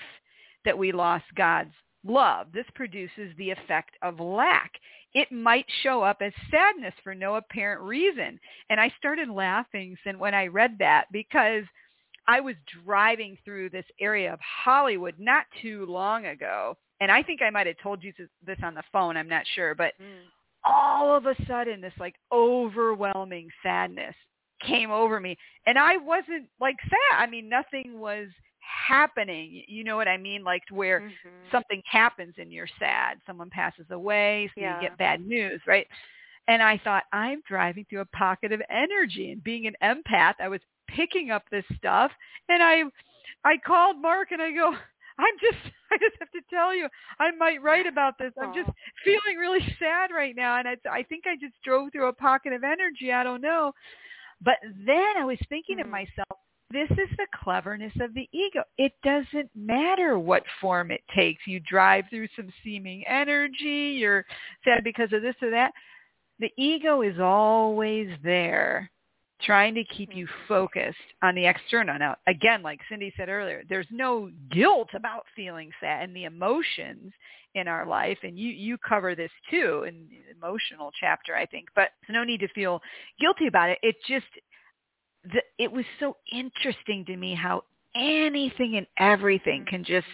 that we lost God's love. This produces the effect of lack. It might show up as sadness for no apparent reason. And I started laughing when I read that because I was driving through this area of Hollywood not too long ago and I think I might have told you this on the phone. I'm not sure, but mm. all of a sudden, this like overwhelming sadness came over me, and I wasn't like sad. I mean, nothing was happening. You know what I mean? Like where mm-hmm. something happens and you're sad. Someone passes away, so yeah. you get bad news, right? And I thought, I'm driving through a pocket of energy. And being an empath, I was picking up this stuff. And I I called Mark and I go, I'm just, [laughs] I just have to tell you, I might write about this. I'm just feeling really [laughs] sad right now, and I, I think I just drove through a pocket of energy. I don't know, but then I was thinking mm-hmm. to myself, this is the cleverness of the ego. It doesn't matter what form it takes. You drive through some seeming energy. You're sad because of this or that. the ego is always there trying to keep you Mm-hmm. focused on the external. Now, again, like Cindy said earlier, there's no guilt about feeling sad and the emotions in our life. And you, you cover this too in the emotional chapter, I think, but there's no need to feel guilty about it. It just, the, it was so interesting to me how anything and everything can just,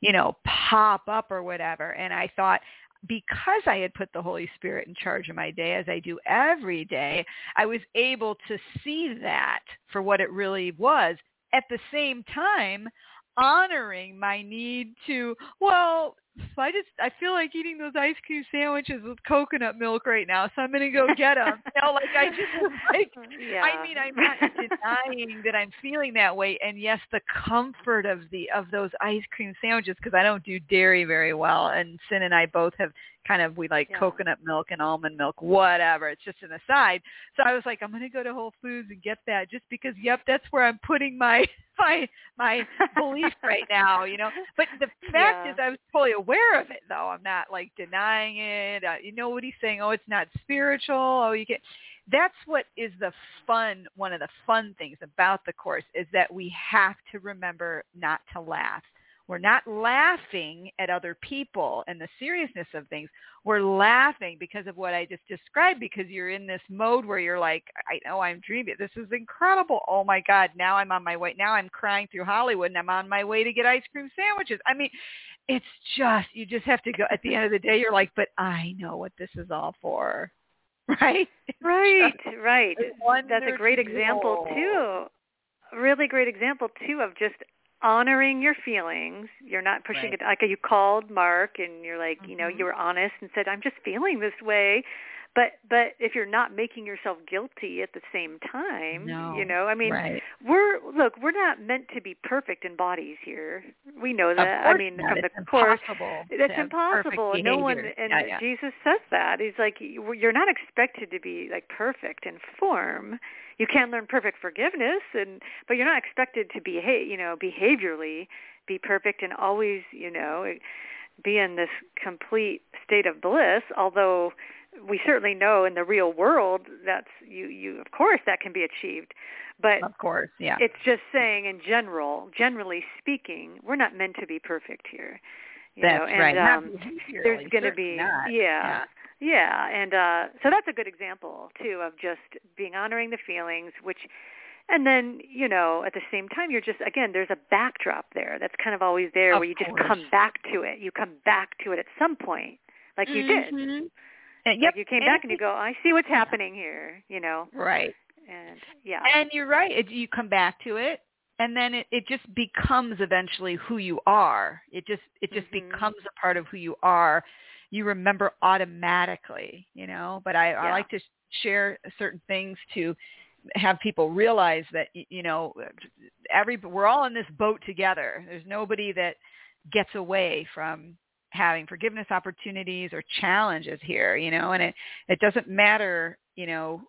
you know, pop up or whatever. And I thought, because I had put the Holy Spirit in charge of my day, as I do every day, I was able to see that for what it really was. At the same time, honoring my need to, well, I just I feel like eating those ice cream sandwiches with coconut milk right now, so I'm gonna go get them. you know, like I just [laughs] like, yeah. I mean, I'm not denying that I'm feeling that way, and yes, the comfort of the of those ice cream sandwiches because I don't do dairy very well, and Sin and I both have kind of we like Yeah. coconut milk and almond milk, whatever. It's just an aside. So I was like, I'm gonna go to Whole Foods and get that just because, yep, that's where I'm putting my [laughs] my my belief right now, you know. But the fact Yeah. is, I was totally aware of it, though. I'm not like denying it. Uh, you know what he's saying? Oh, it's not spiritual. Oh, you get. That's what is the fun. One of the fun things about the course is that we have to remember not to laugh. We're not laughing at other people and the seriousness of things. We're laughing because of what I just described because you're in this mode where you're like, I know I'm dreaming. This is incredible. Oh my God. Now I'm on my way. Now I'm crying through Hollywood and I'm on my way to get ice cream sandwiches. I mean, it's just, you just have to go at the end of the day. You're like, but I know what this is all for. [laughs] Right? Right, right. That's a great example too. A really great example too of just honoring your feelings. You're not pushing Right. it like you called Mark and you're like, you know, Mhm. you were honest and said, I'm just feeling this way. But but if you're not making yourself guilty at the same time, No, you know, I mean, right. we're look, we're not meant to be perfect in bodies here. We know that. I mean, not. from it's the course, impossible. that's impossible. No one, and Yeah, yeah. Jesus says that. He's like, you- you're not expected to be like perfect in form. You can learn perfect forgiveness, and but you're not expected to behave, you know, behaviorally be perfect and always, you know, eh, be in this complete state of bliss. Although we certainly know in the real world that's you, you of course that can be achieved, but Of course, yeah. it's just saying in general, generally speaking, we're not meant to be perfect here. You That's know, and right. Um, there's going to be not. yeah, yeah, and uh, so that's a good example too of just being honoring the feelings, which, and then you know at the same time you're just again there's a backdrop there that's kind of always there Of where you just come back to it. You come back to it at some point, like you did. Mhm. Uh, Like yep. you came and back and you go, I see what's happening here. You know, Right. and yeah, And you're right. It, you come back to it, and then it, it just becomes eventually who you are. It just it just Mhm. becomes a part of who you are. You remember automatically, you know. But I, I like to share certain things to have people realize that you know every we're all in this boat together. There's nobody that gets away from having forgiveness opportunities or challenges here, you know, and it it doesn't matter, you know,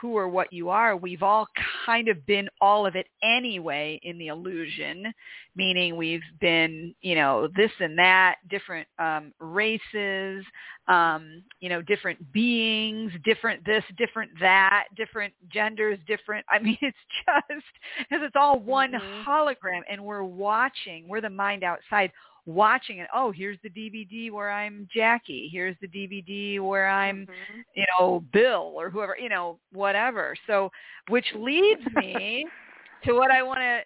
who or what you are. We've all kind of been all of it anyway in the illusion, meaning we've been, you know, this and that, different um, races, um, you know, different beings, different this, different that, different genders, different. I mean, [laughs] it's just because it's all one Mhm. hologram, and we're watching. We're the mind outside watching it. Oh, here's the DVD where I'm Jackie. Here's the DVD where I'm Mhm. you know, Bill or whoever, you know, whatever. So, which leads me [laughs] to what I want to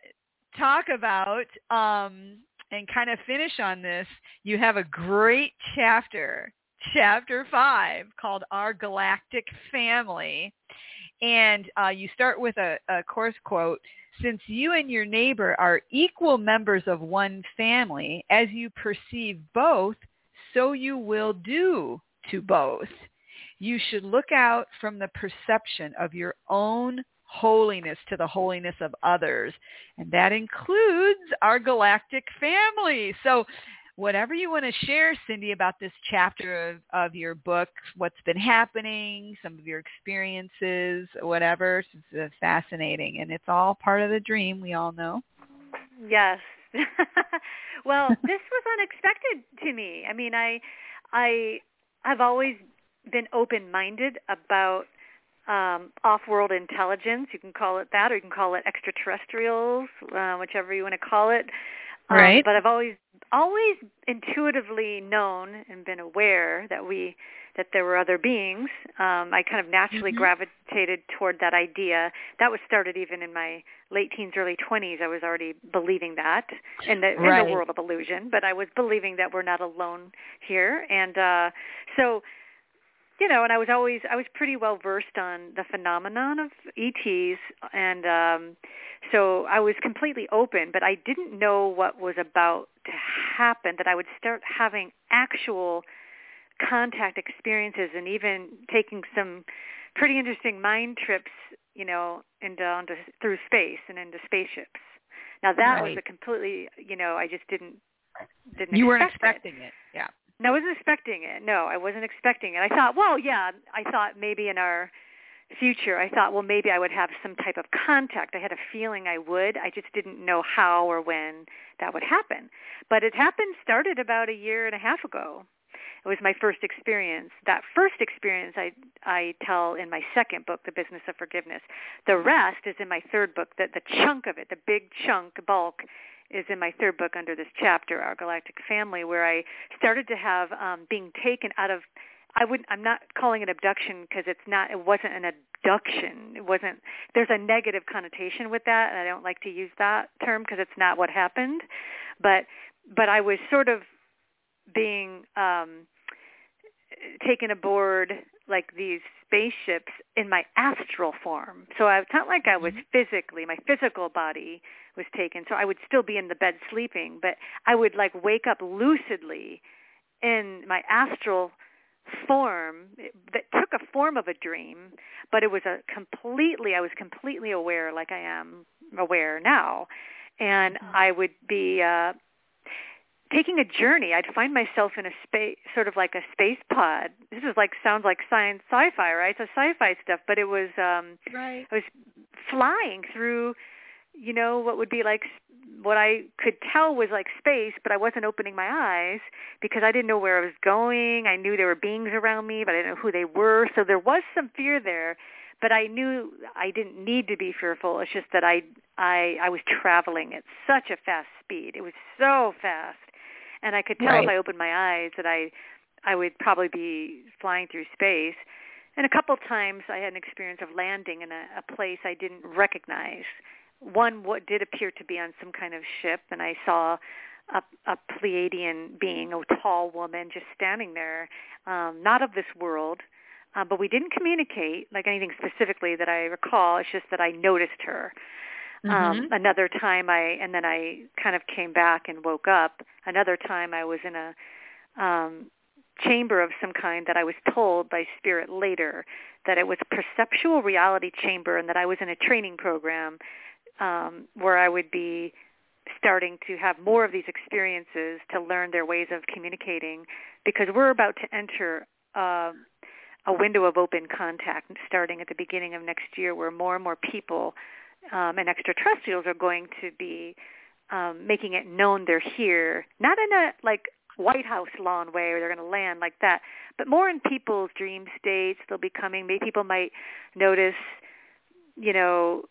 talk about um, and kind of finish on this. You have a great chapter, chapter five, called Our Galactic Family. And uh, you start with a, a course quote, since you and your neighbor are equal members of one family, as you perceive both, so you will do to both you should look out from the perception of your own holiness to the holiness of others. And that includes our galactic family. So whatever you want to share, Cindy, about this chapter of, of your book, what's been happening, some of your experiences, whatever, it's uh, fascinating. And it's all part of the dream, we all know. Yes. [laughs] well, this was unexpected to me. I mean, I I I've always been open-minded about um, off-world intelligence. You can call it that, or you can call it extraterrestrials, uh, whichever you want to call it. Um, right. But I've always always intuitively known and been aware that we that there were other beings. Um, I kind of naturally mm-hmm. gravitated toward that idea. That was started even in my late teens, early 20s. I was already believing that in the right. in the world of illusion, but I was believing that we're not alone here. And uh, so you know, and I was always I was pretty well versed on the phenomenon of ETs, and um, so I was completely open. But I didn't know what was about to happen. That I would start having actual contact experiences, and even taking some pretty interesting mind trips, you know, into onto through space and into spaceships. Now that right. was a completely, you know, I just didn't didn't. You weren't expecting it. it. Yeah. No, I wasn't expecting it. No, I wasn't expecting it. I thought, well, yeah, I thought maybe in our future, I thought, well, maybe I would have some type of contact. I had a feeling I would. I just didn't know how or when that would happen. But it happened, started about a year and a half ago. It was my first experience. That first experience I I tell in my second book, The Business of Forgiveness. The rest is in my third book. The the chunk of it, the big chunk bulk is in my third book under this chapter, Our Galactic Family, where I started to have um, being taken out of. I would. I'm not calling it abduction because it's not. It wasn't an abduction. It wasn't. There's a negative connotation with that, and I don't like to use that term because it's not what happened. But but I was sort of being um, taken aboard like these spaceships in my astral form. So I, it's not like I was mm-hmm. physically, my physical body was taken. So I would still be in the bed sleeping, but I would like wake up lucidly in my astral form that took a form of a dream, but it was a completely, I was completely aware like I am aware now. And mm-hmm. I would be uh, taking a journey. I'd find myself in a space, sort of like a space pod. This is like sounds like science sci-fi, right? It's a sci-fi stuff, but it was um right. I was flying through, you know, what would be like what I could tell was like space, but I wasn't opening my eyes because I didn't know where I was going. I knew there were beings around me, but I didn't know who they were. So there was some fear there, but I knew I didn't need to be fearful. It's just that I I I was traveling at such a fast speed. It was so fast and I could tell right. if I opened my eyes that I I would probably be flying through space. And a couple of times I had an experience of landing in a, a place I didn't recognize. One what did appear to be on some kind of ship, and I saw a, a Pleiadian being, a tall woman, just standing there, um, not of this world. Uh, but we didn't communicate like anything specifically that I recall. It's just that I noticed her. Um, mm-hmm. Um, another time I, and then I kind of came back and woke up. Another time I was in a um, chamber of some kind that I was told by spirit later that it was perceptual reality chamber and that I was in a training program um, where I would be starting to have more of these experiences to learn their ways of communicating because we're about to enter uh, a window of open contact starting at the beginning of next year where more and more people um, and extraterrestrials are going to be um, making it known they're here, not in a like White House lawn way or they're going to land like that, but more in people's dream states. They'll be coming. Maybe people might notice, you know,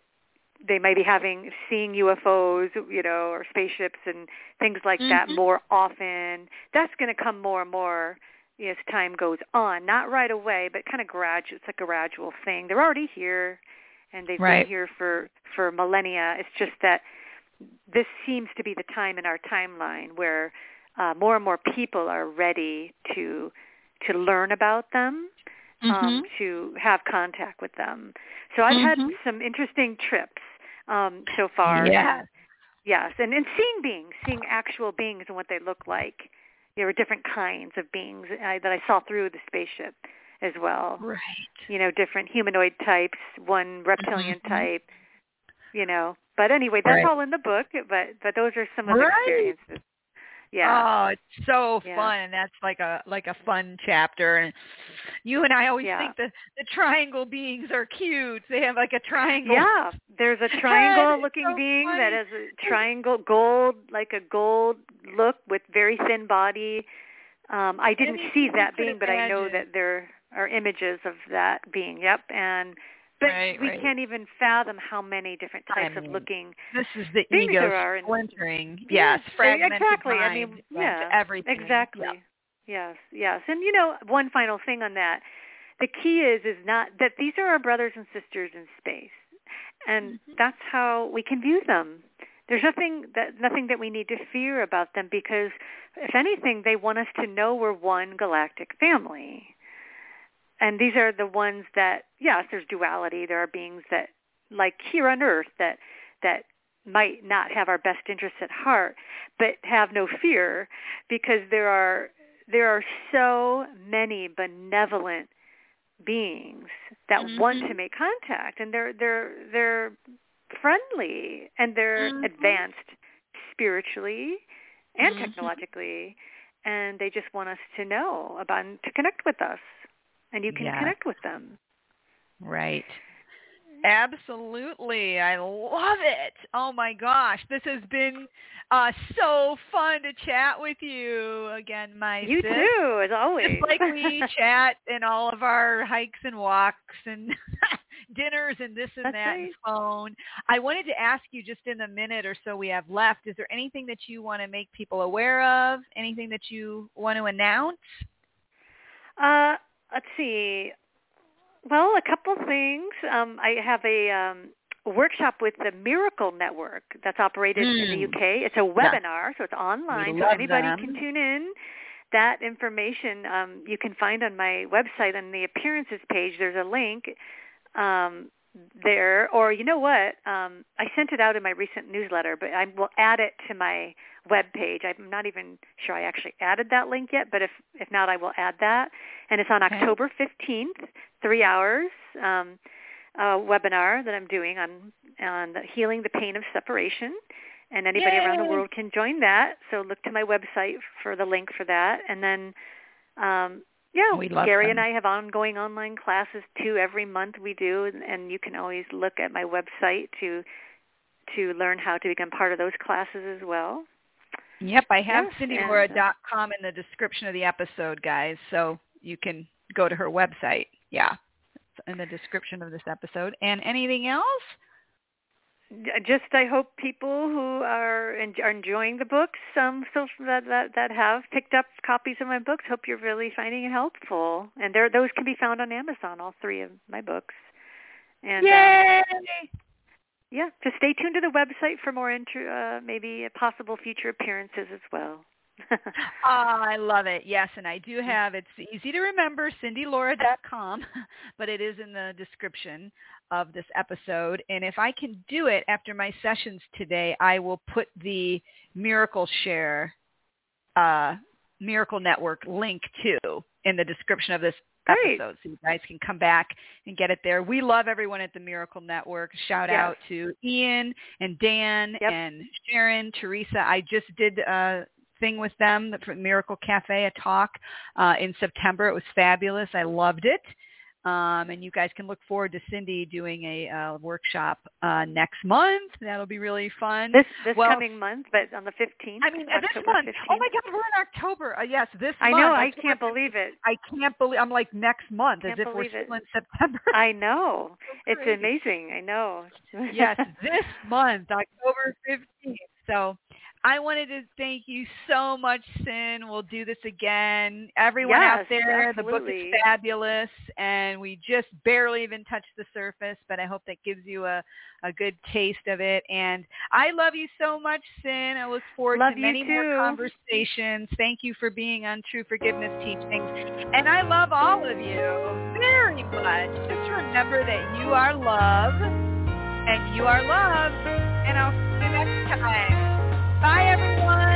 they might be having seeing UFOs, you know, or spaceships and things like mm-hmm. that more often. That's going to come more and more as time goes on. Not right away, but kind of gradual. It's like a gradual thing. They're already here and they've right. been here for for millennia. It's just that this seems to be the time in our timeline where uh, more and more people are ready to to learn about them, um, mm-hmm. um, to have contact with them. So I've mm-hmm. had some interesting trips um, so far. Yes. Yes, and, and seeing beings, seeing actual beings and what they look like. There were different kinds of beings uh, that I saw through the spaceship as well. Right. You know, different humanoid types, one reptilian mm-hmm. type, you know. But anyway, that's right. all in the book, but but those are some of right. the experiences. Yeah. Oh, it's so yeah. fun, and that's like a like a fun chapter. And you and I always yeah. think the the triangle beings are cute. They have like a triangle. Yeah, there's a [laughs] triangle-looking so being funny. that has a triangle gold, like a gold look with very thin body. Um, I didn't Anything see that being, but I know that they're are images of that being. Yep, and but right, we right. can't even fathom how many different types I mean, of looking. This is the ego there are in- splintering. Yes, Yes, fragmented exactly. mind I mean, and yeah, everything. Exactly. Yep. Yes, yes. And you know, one final thing on that. The key is is not that these are our brothers and sisters in space. And Mhm. that's how we can view them. There's nothing that nothing that we need to fear about them because if anything they want us to know we're one galactic family. And these are the ones that yes, there's duality. There are beings that like here on earth that that might not have our best interests at heart, but have no fear because there are there are so many benevolent beings that want Mhm. to make contact and they're they're they're friendly and they're Mhm. advanced spiritually and Mhm. technologically and they just want us to know about and to connect with us and you can Yeah. connect with them Right. Absolutely. I love it. Oh my gosh. This has been uh so fun to chat with you again, my you sis. too as always Just like we [laughs] chat in all of our hikes and walks and [laughs] dinners and this and That's that and phone. I wanted to ask you just in the minute or so we have left, is there anything that you want to make people aware of? Anything that you want to announce? Uh, let's see. Well, a couple things. Um, I have a um, workshop with the Miracle Network that's operated in the Mm. UK. It's a webinar, so it's online, so anybody them. can tune in. That information um, you can find on my website on the appearances page. There's a link um, there, or you know what? Um, I sent it out in my recent newsletter, but I will add it to my web page. I'm not even sure I actually added that link yet, but if if not, I will add that. And it's on Okay. October 15th, three hours um, uh, webinar that I'm doing on on the healing the pain of separation. And anybody around the world can join that. So look to my website for the link for that. And then, um, yeah, We love Gary them. and I have ongoing online classes too. Every month we do, and, and you can always look at my website to to learn how to become part of those classes as well. Yep, I have Yes, CindyLora.com in the description of the episode, guys, so you can go to her website. Yeah, it's in the description of this episode. And anything else? just I hope people who are, en- are enjoying the books, um, so that, that that have picked up copies of my books, hope you're really finding it helpful. And there, those can be found on Amazon, all three of my books. And um, Yay! Yeah, just stay tuned to the website for more intro, uh, maybe possible future appearances as well. Ah, [laughs] I love it. Yes, and I do have, it's easy to remember, CindyLora.com, but it is in the description of this episode. And if I can do it after my sessions today, I will put the Miracle Share uh, Miracle Network link too in the description of this Great. episode so you guys can come back and get it there. We love everyone at the Miracle Network. Shout Yes. out to Ian and Dan Yep. and Sharon, Teresa. I just did a thing with them for Miracle Cafe, a talk uh, in September. It was fabulous. I loved it. Um, and you guys can look forward to Cindy doing a uh, workshop uh, next month. That'll be really fun. this this Well- coming month, but on the 15th. I mean, uh, this October month. 15th. Oh my God, we're in October. Uh, yes, this month I month. know. I October can't believe it. I can't believe I'm like next month as if we're believe it. still in September. [laughs] I know. [laughs] It's amazing. I know. yes, this [laughs] month, October 15th. So I wanted to thank you so much, Sin. We'll do this again. Everyone out Yes, there, the book is fabulous, and we just barely even touched the surface, but I hope that gives you a, a good taste of it. And I love you so much, Sin. I look forward Love to many more conversations. Thank you for being on True Forgiveness Teachings. And I love all of you very much. Just remember that you are love and you are loved. And I'll see you next time. Bye, everyone.